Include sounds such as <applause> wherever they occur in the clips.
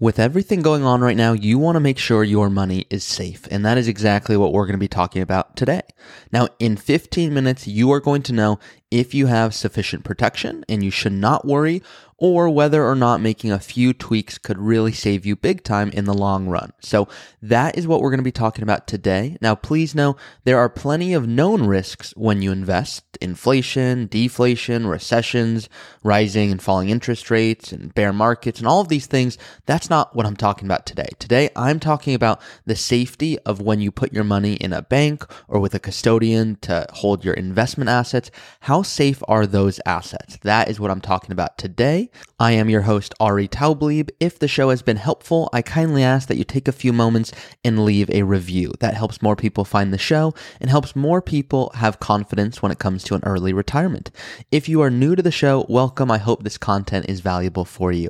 With everything going on right now, you want to make sure your money is safe. And that is exactly what we're going to be talking about today. Now, in 15 minutes, you are going to know if you have sufficient protection and you should not worry or whether or not making a few tweaks could really save you big time in the long run. So that is what we're going to be talking about today. Now, please know there are plenty of known risks when you invest inflation, deflation, recessions, rising and falling interest rates and bear markets and all of these things. That's not what I'm talking about today. Today, I'm talking about the safety of when you put your money in a bank or with a custodian to hold your investment assets. How safe are those assets? That is what I'm talking about today. I am your host, Ari Taublieb. If the show has been helpful, I kindly ask that you take a few moments and leave a review. That helps more people find the show and helps more people have confidence when it comes to an early retirement. If you are new to the show, welcome. I hope this content is valuable for you.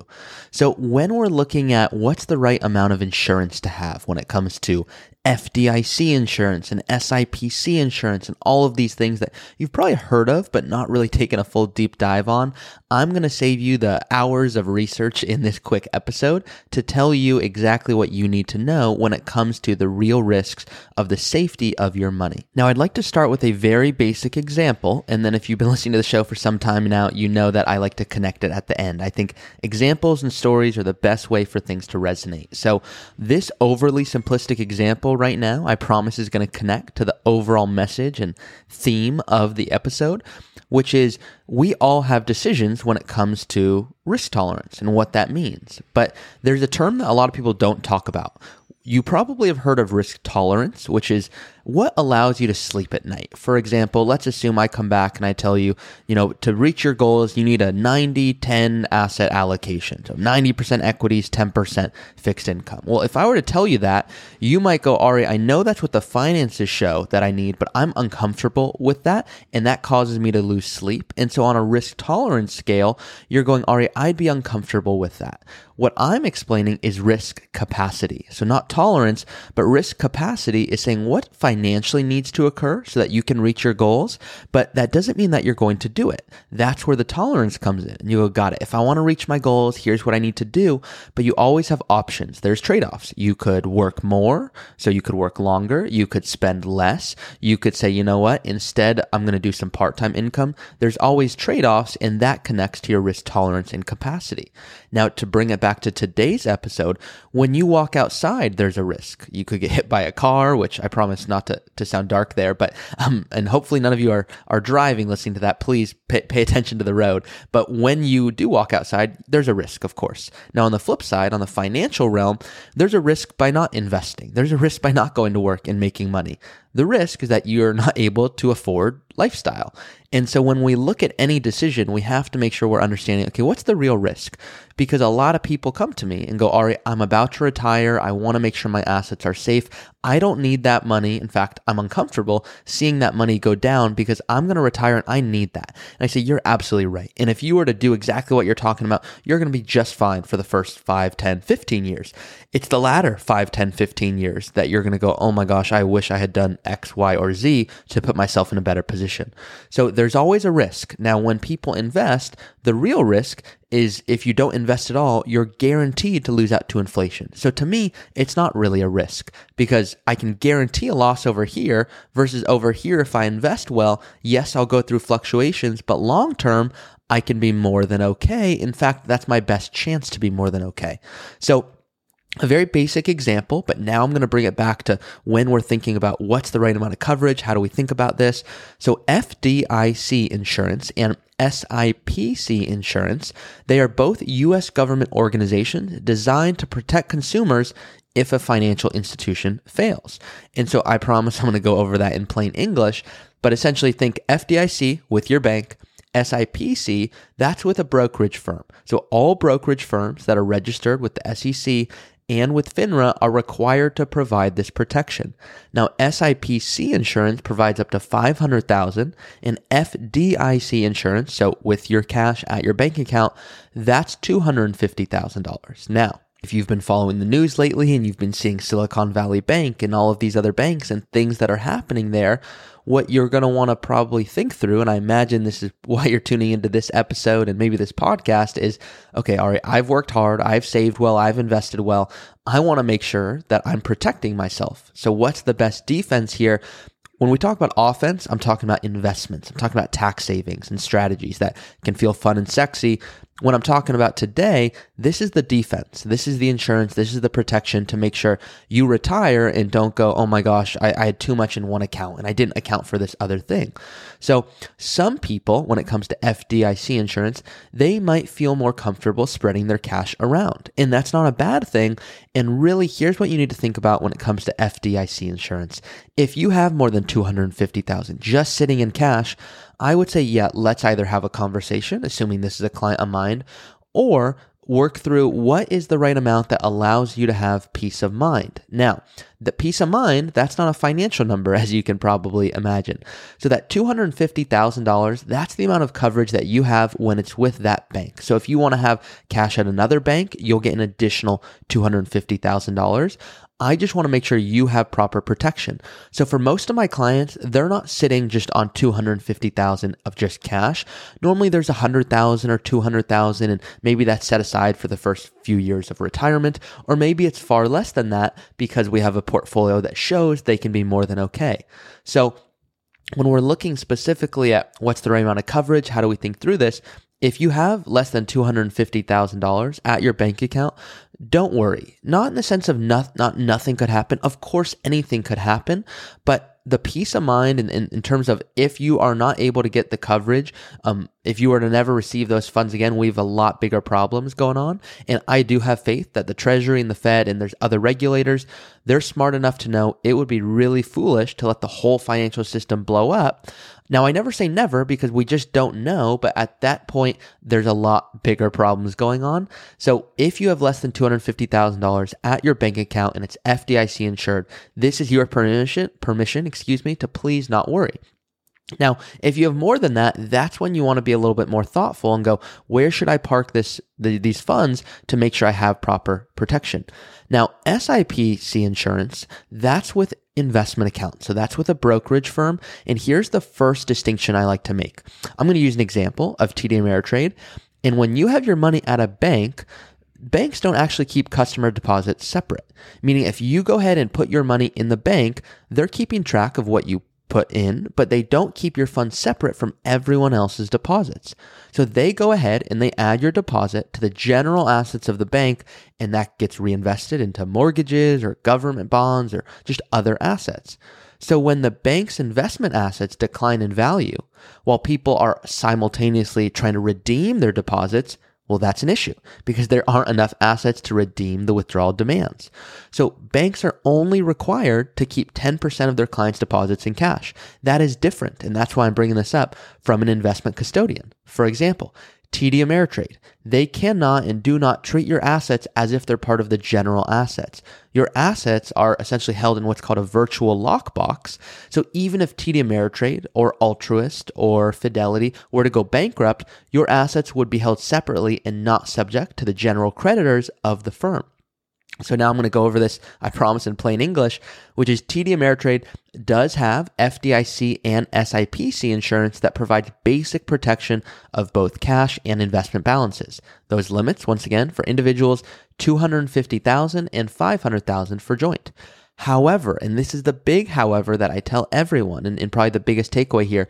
So when we're looking at what's the right amount of insurance to have when it comes to FDIC insurance and SIPC insurance and all of these things that you've probably heard of, but not really taken a full deep dive on. I'm going to save you the hours of research in this quick episode to tell you exactly what you need to know when it comes to the real risks of the safety of your money. Now, I'd like to start with a very basic example. And then if you've been <laughs> listening to the show for some time now, you know that I like to connect it at the end. I think examples and stories are the best way for things to resonate. So this overly simplistic example right now, I promise is going to connect to the overall message and theme of the episode, which is we all have decisions when it comes to risk tolerance and what that means. But there's a term that a lot of people don't talk about. You probably have heard of risk tolerance, which is what allows you to sleep at night? For example, let's assume I come back and I tell you, you know, to reach your goals, you need a 90 10 asset allocation. So 90% equities, 10% fixed income. Well, if I were to tell you that, you might go, Ari, I know that's what the finances show that I need, but I'm uncomfortable with that. And that causes me to lose sleep. And so on a risk tolerance scale, you're going, Ari, I'd be uncomfortable with that. What I'm explaining is risk capacity. So not tolerance, but risk capacity is saying what financial financially needs to occur so that you can reach your goals, but that doesn't mean that you're going to do it. That's where the tolerance comes in. And you go, got it. If I want to reach my goals, here's what I need to do. But you always have options. There's trade offs. You could work more, so you could work longer. You could spend less. You could say, you know what? Instead, I'm going to do some part time income. There's always trade offs, and that connects to your risk tolerance and capacity. Now, to bring it back to today's episode, when you walk outside, there's a risk. You could get hit by a car, which I promise not to, to sound dark there, but, um, and hopefully none of you are, are driving listening to that. Please pay, pay attention to the road. But when you do walk outside, there's a risk, of course. Now, on the flip side, on the financial realm, there's a risk by not investing. There's a risk by not going to work and making money. The risk is that you're not able to afford lifestyle. And so when we look at any decision, we have to make sure we're understanding, okay, what's the real risk? Because a lot of people come to me and go, Ari, I'm about to retire. I want to make sure my assets are safe. I don't need that money. In fact, I'm uncomfortable seeing that money go down because I'm going to retire and I need that. And I say, you're absolutely right. And if you were to do exactly what you're talking about, you're going to be just fine for the first 5, 10, 15 years. It's the latter 5, 10, 15 years that you're going to go, oh my gosh, I wish I had done X, Y, or Z to put myself in a better position. So there's always a risk. Now, when people invest, the real risk is if you don't invest at all, you're guaranteed to lose out to inflation. So to me, it's not really a risk because I can guarantee a loss over here versus over here. If I invest well, yes, I'll go through fluctuations, but long term, I can be more than okay. In fact, that's my best chance to be more than okay. So a very basic example, but now I'm going to bring it back to when we're thinking about what's the right amount of coverage. How do we think about this? So FDIC insurance and SIPC insurance, they are both U.S. government organizations designed to protect consumers if a financial institution fails. And so I promise I'm going to go over that in plain English, but essentially think FDIC with your bank, SIPC, that's with a brokerage firm. So all brokerage firms that are registered with the SEC and with FINRA are required to provide this protection. Now, SIPC insurance provides up to 500,000 and FDIC insurance, so with your cash at your bank account, that's $250,000. Now, if you've been following the news lately and you've been seeing Silicon Valley Bank and all of these other banks and things that are happening there, what you're going to want to probably think through, and I imagine this is <laughs> why you're tuning into this episode and maybe this podcast is okay, all right, I've worked hard, I've saved well, I've invested well. I want to make sure that I'm protecting myself. So, what's the best defense here? When we talk about offense, I'm talking about investments. I'm talking about tax savings and strategies that can feel fun and sexy, what I'm talking about today, this is the defense. This is the insurance. This is the protection to make sure you retire and don't go, oh my gosh, I, I, had too much in one account and I didn't account for this other thing. So some people, when it comes to FDIC insurance, they might feel more comfortable spreading their cash around. And that's not a bad thing. And really, here's what you need to think about when it comes to FDIC insurance. If you have more than 250,000 just sitting in cash, I would say, yeah, let's either have a conversation, assuming this is a client of mine, or work through what is the right amount that allows you to have peace of mind. Now, the peace of mind, that's not a financial number, <laughs> as you can probably imagine. So that $250,000, that's the amount of coverage that you have when it's with that bank. So if you want to have cash at another bank, you'll get an additional $250,000. I just want to make sure you have proper protection. So for most of my clients, they're not sitting just on 250,000 of just cash. Normally there's 100,000 or 200,000 and maybe that's set aside for the first few years of retirement or maybe it's far less than that because we have a portfolio that shows they can be more than okay. So when we're looking specifically at what's the right amount of coverage, how do we think through this? If you have less than $250,000 at your bank account, don't worry. Not in the sense of not, not nothing could happen. Of course, anything could happen, but the peace of mind in, in, in, terms of if you are not able to get the coverage, um, if you were to never receive those funds again, we have a lot bigger problems going on. And I do have faith that the Treasury and the Fed and there's other regulators, they're smart enough to know it would be really foolish to let the whole financial system blow up now, I never say never because we just don't know, but at that point, there's a lot bigger problems going on. So if you have less than $250,000 at your bank account and it's FDIC insured, this is your permission, permission, excuse me, to please not worry. Now, if you have more than that, that's when you want to be a little bit more thoughtful and go, where should I park this the, these funds to make sure I have proper protection? Now, SIPC insurance, that's with investment account. So that's with a brokerage firm. And here's the first distinction I like to make. I'm going to use an example of TD Ameritrade. And when you have your money at a bank, banks don't actually keep customer deposits separate. Meaning, if you go ahead and put your money in the bank, they're keeping track of what you put in, but they don't keep your funds separate from everyone else's deposits. So they go ahead and they add your deposit to the general assets of the bank, and that gets reinvested into mortgages or government bonds or just other assets. So when the bank's investment assets decline in value, while people are simultaneously trying to redeem their deposits, well, that's an issue because there aren't enough assets to redeem the withdrawal demands. So banks are only required to keep 10% of their clients' deposits in cash. That is different. And that's why I'm bringing this up from an investment custodian. For example, TD Ameritrade. They cannot and do not treat your assets as if they're part of the general assets. Your assets are essentially held in what's called a virtual lockbox. So even if TD Ameritrade or Altruist or Fidelity were to go bankrupt, your assets would be held separately and not subject to the general creditors of the firm. So now I'm going to go over this, I promise, in plain English, which is TD Ameritrade does have FDIC and SIPC insurance that provides basic protection of both cash and investment balances. Those limits, once again, for individuals, 250,000 and 500,000 for joint. However, and this is the big however that I tell everyone, and, and probably the biggest takeaway here,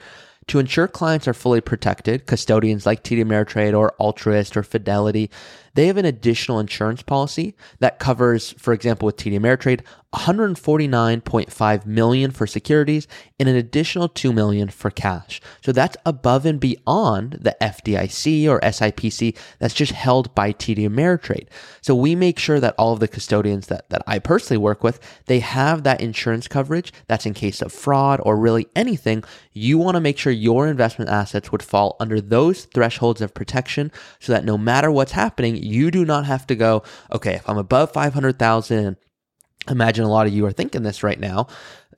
to ensure clients are fully protected, custodians like TD Ameritrade or Altruist or Fidelity, they have an additional insurance policy that covers, for example, with TD Ameritrade, 149.5 million for securities and an additional 2 million for cash. So that's above and beyond the FDIC or SIPC that's just held by TD Ameritrade. So we make sure that all of the custodians that, that I personally work with, they have that insurance coverage that's in case of fraud or really anything. You want to make sure your investment assets would fall under those thresholds of protection so that no matter what's happening, you do not have to go, okay, if I'm above 500,000, imagine a lot of you are thinking this right now.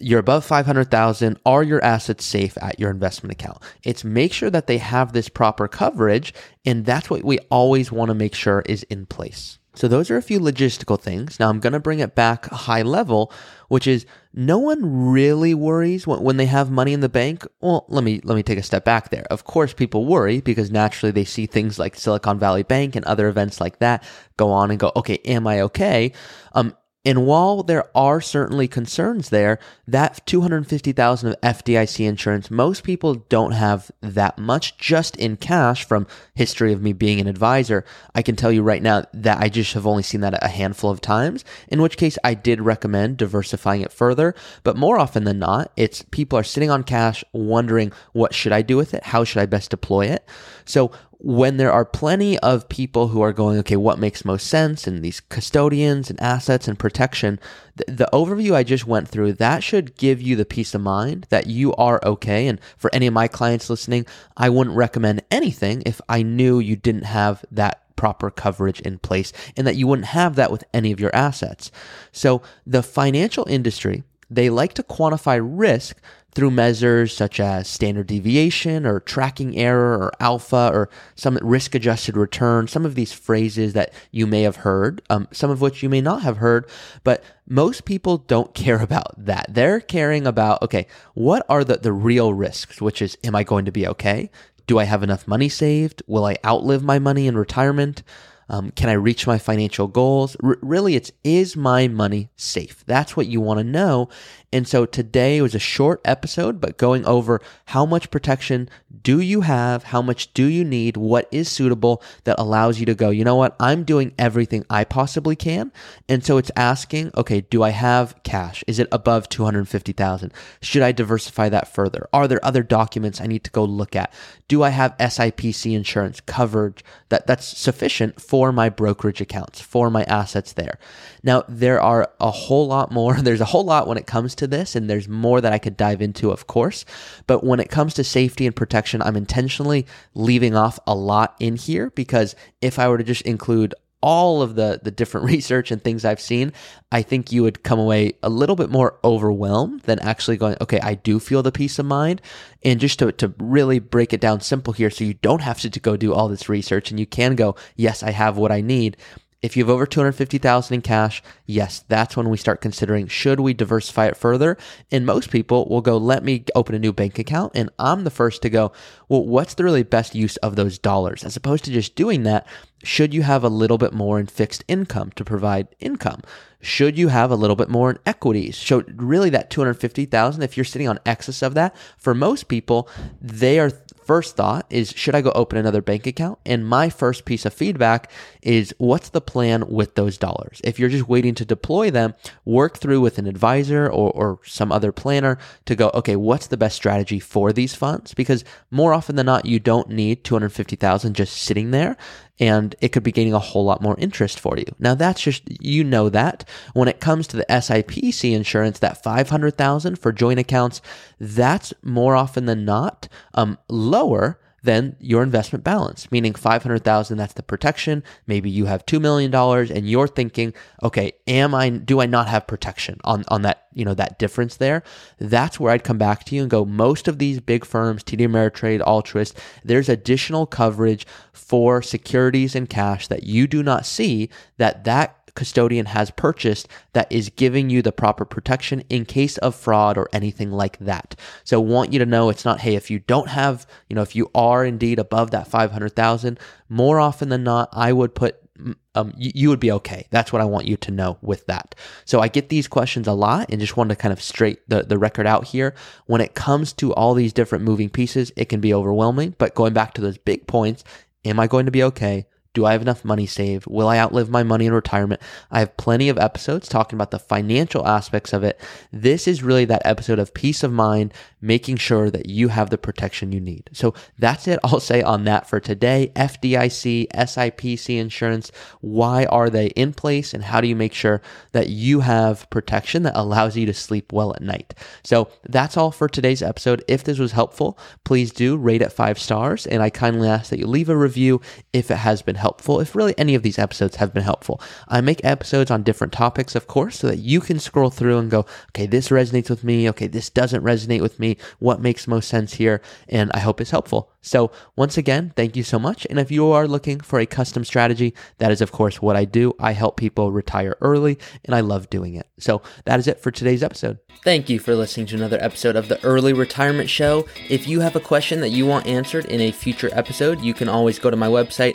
You're above 500,000. Are your assets safe at your investment account? It's make sure that they have this proper coverage. And that's what we always want to make sure is in place. So, those are a few logistical things. Now, I'm going to bring it back high level, which is no one really worries when, when they have money in the bank. Well, let me, let me take a step back there. Of course, people worry because naturally they see things like Silicon Valley Bank and other events like that go on and go, okay, am I okay? Um, and while there are certainly concerns there, that 250,000 of FDIC insurance, most people don't have that much just in cash from history of me being an advisor. I can tell you right now that I just have only seen that a handful of times, in which case I did recommend diversifying it further. But more often than not, it's people are sitting on cash wondering, what should I do with it? How should I best deploy it? So when there are plenty of people who are going, okay, what makes most sense, and these custodians and assets and protection, the, the, overview I just went through, that should give you the peace of mind that you are okay. And for any of my clients listening, I wouldn't recommend anything if I knew you didn't have that proper coverage in place and that you wouldn't have that with any of your assets. So the financial industry, they like to quantify risk through measures such as standard deviation or tracking error or alpha or some risk adjusted return, some of these phrases that you may have heard, um, some of which you may not have heard, but most people don't <laughs> care about that. They're caring about, okay, what are the, the real risks, which is, am I going to be okay? Do I have enough money saved? Will I outlive my money in retirement? Um, can I reach my financial goals? R- really, it's is my money safe? That's what you want to know. And so today was a short episode, but going over how much protection do you have? How much do you need? What is suitable that allows you to go, you know what? I'm doing everything I possibly can. And so it's asking, okay, do I have cash? Is it above 250,000? Should I diversify that further? Are there other documents I need to go look at? Do I have SIPC insurance coverage that that's sufficient for my brokerage accounts, for my assets there? Now, there are a whole lot more. <laughs> There's a whole lot when it comes to this, and there's more that I could dive into, of course. But when it comes to safety and protection, I'm intentionally leaving off a lot in here because if I were to just include all of the the different <laughs> research and things I've seen, I think you would come away a little bit more overwhelmed than actually going, okay, I do feel the peace of mind. And just to, to really break it down simple here so you don't have to, to go do all this research and you can go, yes, I have what I need. If you have over 250,000 in cash, yes, that's when we start considering should we diversify it further? And most people will go, let me open a new bank account. And I'm the first to go, well, what's the really best use of those dollars? As opposed to just doing that, should you have a little bit more in fixed income to provide income? Should you have a little bit more in equities? So really that 250,000, if you're sitting on excess of that, for most people, they are first thought is should I go open another bank account? And my first piece of feedback is what's the plan with those dollars? If you're just waiting to deploy them, work through with an advisor or, or some other planner to go, okay, what's the best strategy for these funds? Because more often than not, you don't need 250,000 just sitting there and it could be gaining a whole lot more interest for you. Now that's just you know that when it comes to the SIPC insurance, that five hundred thousand for joint accounts, that's more often than not um, lower than your investment balance, meaning 500,000 that's the protection. Maybe you have 2 million dollars and you're thinking, okay, am I do I not have protection on on that, you know, that difference there? That's where I'd come back to you and go most of these big firms, TD Ameritrade, Altruist, there's additional coverage for securities and cash that you do not see that that custodian has purchased that is giving you the proper protection in case of fraud or anything like that. So want you to know it's not, hey, if you don't have, you know, if you are indeed above that 500,000, more often than not, I would put um, you, you, would be okay. That's what I want you to know with that. So I get these questions a lot and just want to kind of straight the, the record out here. When it comes to all these different moving pieces, it can be overwhelming. But going back to those big points, am I going to be okay? Do I have enough money saved? Will I outlive my money in retirement? I have plenty of episodes talking about the financial aspects of it. This is really that episode of peace of mind, making sure that you have the protection you need. So that's it. I'll say on that for today. FDIC, SIPC insurance. Why are they in place? And how do you make sure that you have protection that allows you to sleep well at night? So that's all for today's episode. If this was helpful, please do rate it five stars. And I kindly ask that you leave a review if it has been helpful, if really any of these episodes have been helpful. I make episodes on different topics, of course, so that you can scroll through and go, okay, this resonates with me. Okay, this doesn't resonate with me. What makes most sense here? And I hope it's helpful. So, once again, thank you so much. And if you are looking for a custom strategy, that is, of course, what I do. I help people retire early, and I love doing it. So, that is it for today's episode. Thank you for listening to another episode of the Early Retirement Show. If you have a question that you want answered in a future episode, you can always go to my website,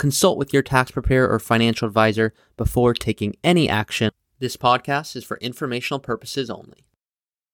Consult with your tax preparer or financial advisor before taking any action. This podcast is for informational purposes only.